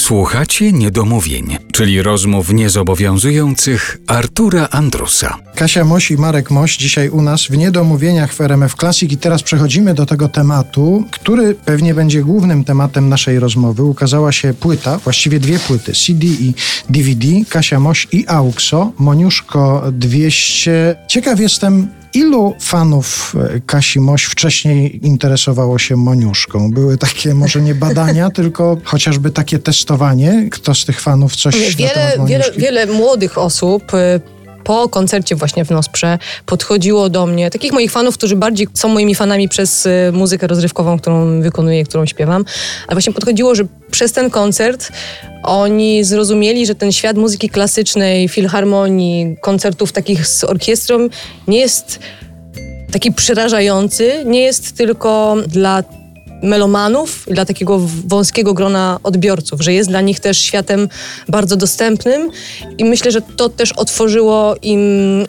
Słuchacie niedomówień, czyli rozmów niezobowiązujących Artura Andrusa. Kasia Moś i Marek Moś dzisiaj u nas w Niedomówieniach w RMF Classic i teraz przechodzimy do tego tematu, który pewnie będzie głównym tematem naszej rozmowy. Ukazała się płyta, właściwie dwie płyty, CD i DVD, Kasia Moś i AUXO, Moniuszko 200. Ciekaw jestem, Ilu fanów e, Kasi Moś wcześniej interesowało się Moniuszką? Były takie może nie badania, tylko chociażby takie testowanie, kto z tych fanów coś wiele, na temat wiele, Moniuszki? wiele młodych osób y, po koncercie właśnie w Nosprze podchodziło do mnie, takich moich fanów, którzy bardziej są moimi fanami przez y, muzykę rozrywkową, którą wykonuję, którą śpiewam, ale właśnie podchodziło, że przez ten koncert oni zrozumieli, że ten świat muzyki klasycznej, filharmonii, koncertów takich z orkiestrą nie jest taki przerażający, nie jest tylko dla melomanów, dla takiego wąskiego grona odbiorców, że jest dla nich też światem bardzo dostępnym i myślę, że to też otworzyło im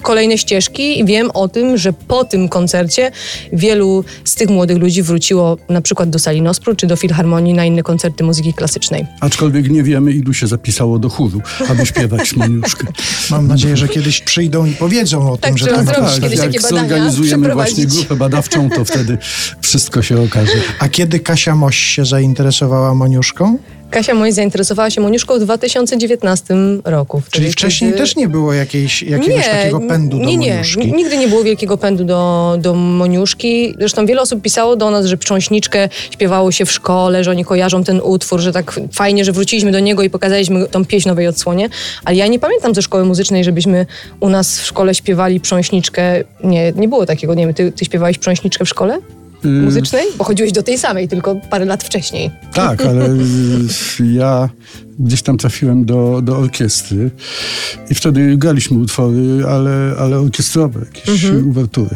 kolejne ścieżki i wiem o tym, że po tym koncercie wielu z tych młodych ludzi wróciło na przykład do sali Nospru czy do Filharmonii na inne koncerty muzyki klasycznej. Aczkolwiek nie wiemy, ilu się zapisało do chóru, aby śpiewać Moniuszkę. Mam nadzieję, że kiedyś przyjdą i powiedzą o Tak, tym, że tam tak, kiedyś jak zorganizujemy właśnie grupę badawczą, to wtedy wszystko się okaże. A kiedy Kasia Moś się zainteresowała Moniuszką? Kasia Moś zainteresowała się Moniuszką w 2019 roku. Czyli Wtedy, wcześniej kiedy- też nie było jakiejś, jakiegoś takiego pędu do nie, nie, Moniuszki? Nigdy nie było wielkiego pędu do, do Moniuszki. Zresztą wiele osób pisało do nas, że Prząśniczkę śpiewało się w szkole, że oni kojarzą ten utwór, że tak fajnie, że wróciliśmy do niego i pokazaliśmy tą pieśń nowej odsłonie. Ale ja nie pamiętam ze szkoły muzycznej, żebyśmy u nas w szkole śpiewali Prząśniczkę. Nie, nie było takiego. Nie wiem, ty, ty śpiewałeś Prząśniczkę w szkole? Y, Muzycznej? Bo chodziłeś do tej samej, tylko parę lat wcześniej. Tak, ale ja gdzieś tam trafiłem do, do orkiestry i wtedy graliśmy utwory, ale, ale orkiestrowe, jakieś uwertury.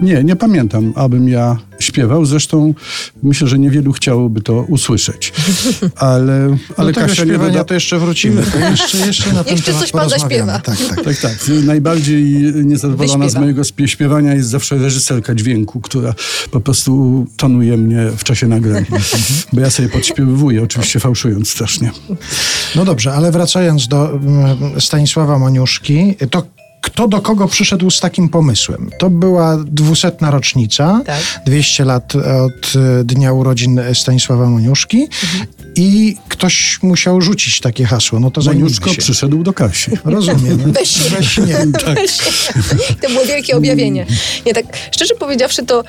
Nie, nie pamiętam, abym ja śpiewał. Zresztą myślę, że niewielu chciałoby to usłyszeć. Ale, Do ale tego Kasia nie wyda... to jeszcze wrócimy. To jeszcze, jeszcze na ten Jeszcze temat coś pan porozmawiamy. zaśpiewa. Tak, tak. Tak, tak. Najbardziej niezadowolona z Wyśpiewa. mojego spie- śpiewania jest zawsze reżyserka dźwięku, która po prostu tonuje mnie w czasie nagrania. Bo ja sobie podśpiewuję, oczywiście fałszując strasznie. No dobrze, ale wracając do mm, Stanisława Moniuszki, to kto do kogo przyszedł z takim pomysłem? To była dwusetna rocznica, Tak. 200 lat od e, dnia urodzin Stanisława Moniuszki i ktoś musiał rzucić takie hasło. No to Moniuszko przyszedł do Kasi. Rozumiem. Weź nie. Tak. To było wielkie objawienie. Nie, tak szczerze powiedziawszy, to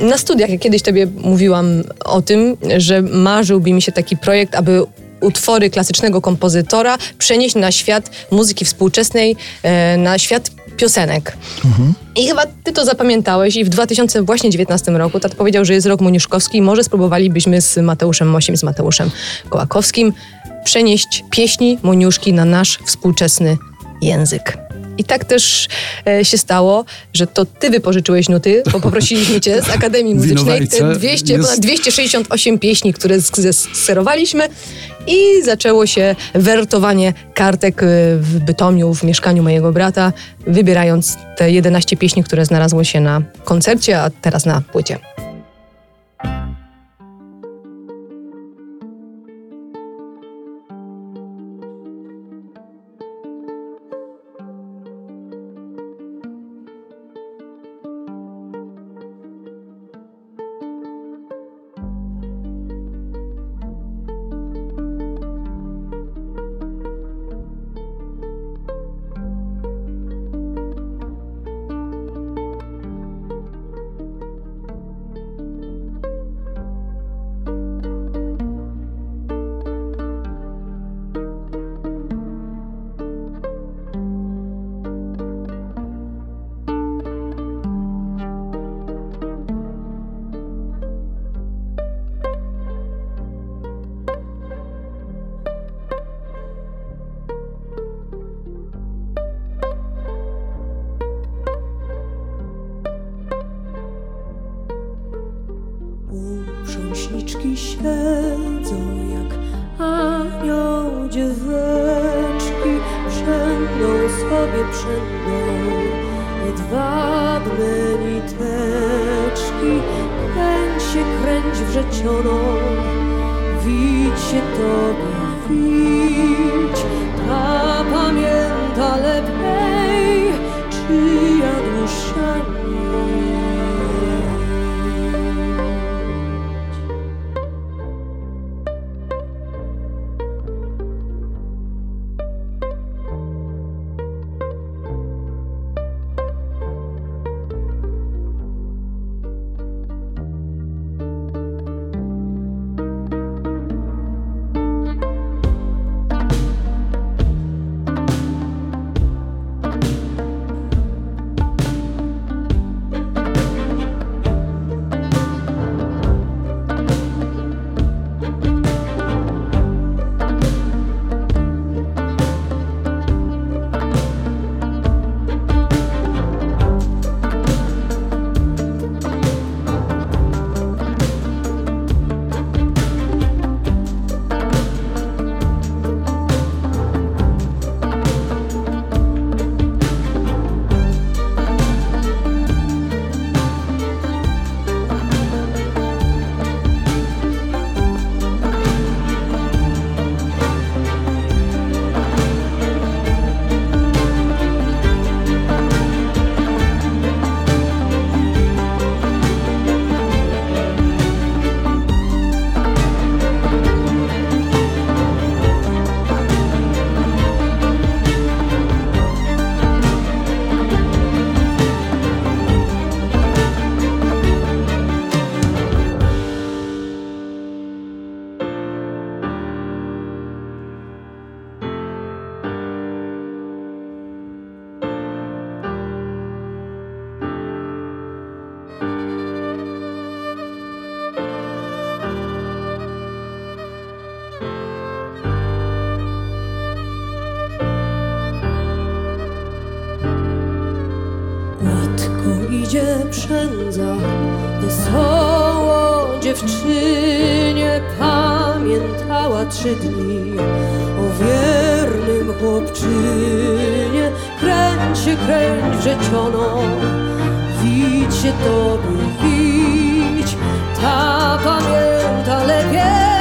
na studiach, jak kiedyś tobie mówiłam o tym, że marzyłby mi się taki projekt, aby utwory klasycznego kompozytora przenieść na świat muzyki współczesnej, e, na świat piosenek. I chyba ty to zapamiętałeś i w 2019 roku tat powiedział, że jest rok moniuszkowski i może spróbowalibyśmy z Mateuszem Mosiem, z Mateuszem Kołakowskim przenieść pieśni Moniuszki na nasz współczesny język. I tak też e, się stało, że to ty wypożyczyłeś nuty, bo poprosiliśmy cię z Akademii Muzycznej te Winowajce 200, jest- ponad 268 pieśni, które zserowaliśmy i zaczęło się wertowanie kartek e, w Bytomiu, w mieszkaniu mojego brata, wybierając te 11 pieśni, które znalazło się na koncercie, a teraz na płycie. siedzą jak anioł dzieweczki Przędą sobie przędą. Jedwabne niteczki Kręć się, kręć wrzecioną, widź się tobie, widź Ta pamięta lepiej, czy idzie przędza, wesoło dziewczynie pamiętała trzy dni. O wiernym chłopczynie. Kręć się, kręć wrzeciono, widź się tobie, widź, ta pamięta lepiej,